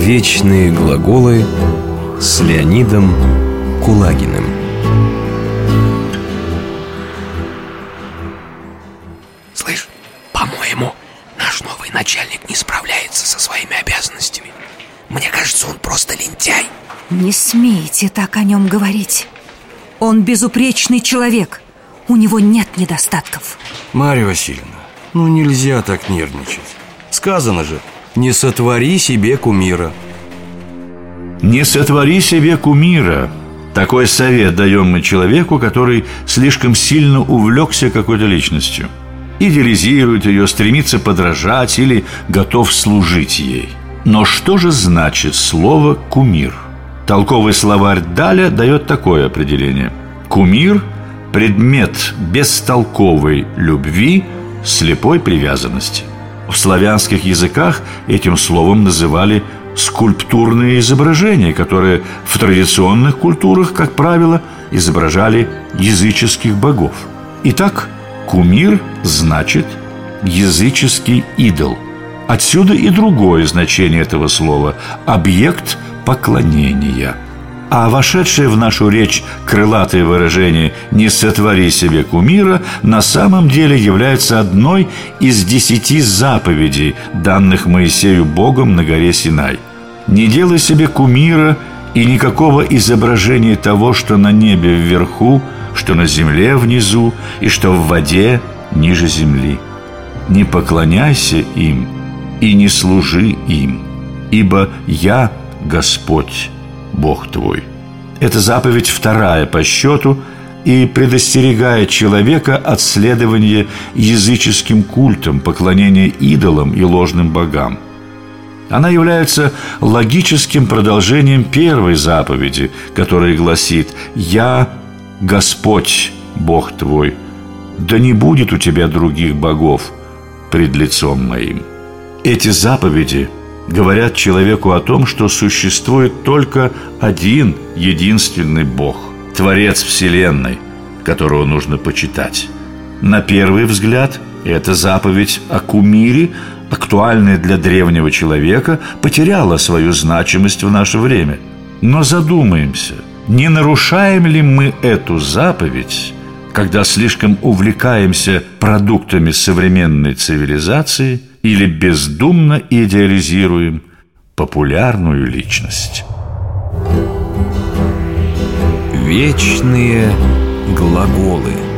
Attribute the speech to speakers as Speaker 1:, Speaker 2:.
Speaker 1: Вечные глаголы с Леонидом Кулагиным.
Speaker 2: Слышь, по-моему, наш новый начальник не справляется со своими обязанностями. Мне кажется, он просто лентяй.
Speaker 3: Не смейте так о нем говорить. Он безупречный человек. У него нет недостатков.
Speaker 4: Марья Васильевна, ну нельзя так нервничать. Сказано же, не сотвори себе кумира
Speaker 5: Не сотвори себе кумира Такой совет даем мы человеку, который слишком сильно увлекся какой-то личностью Идеализирует ее, стремится подражать или готов служить ей. Но что же значит слово «кумир»? Толковый словарь Даля дает такое определение. Кумир – предмет бестолковой любви, слепой привязанности – в славянских языках этим словом называли скульптурные изображения, которые в традиционных культурах, как правило, изображали языческих богов. Итак, кумир значит языческий идол. Отсюда и другое значение этого слова – объект поклонения – а вошедшее в нашу речь крылатое выражение «не сотвори себе кумира» на самом деле является одной из десяти заповедей, данных Моисею Богом на горе Синай. «Не делай себе кумира и никакого изображения того, что на небе вверху, что на земле внизу и что в воде ниже земли. Не поклоняйся им и не служи им, ибо я Господь, Бог твой. Это заповедь вторая по счету и предостерегает человека от следования языческим культам, поклонения идолам и ложным богам. Она является логическим продолжением первой заповеди, которая гласит «Я Господь, Бог твой, да не будет у тебя других богов пред лицом моим». Эти заповеди – говорят человеку о том, что существует только один единственный Бог, Творец Вселенной, которого нужно почитать. На первый взгляд, эта заповедь о кумире, актуальная для древнего человека, потеряла свою значимость в наше время. Но задумаемся, не нарушаем ли мы эту заповедь, когда слишком увлекаемся продуктами современной цивилизации – или бездумно идеализируем популярную личность.
Speaker 1: Вечные глаголы.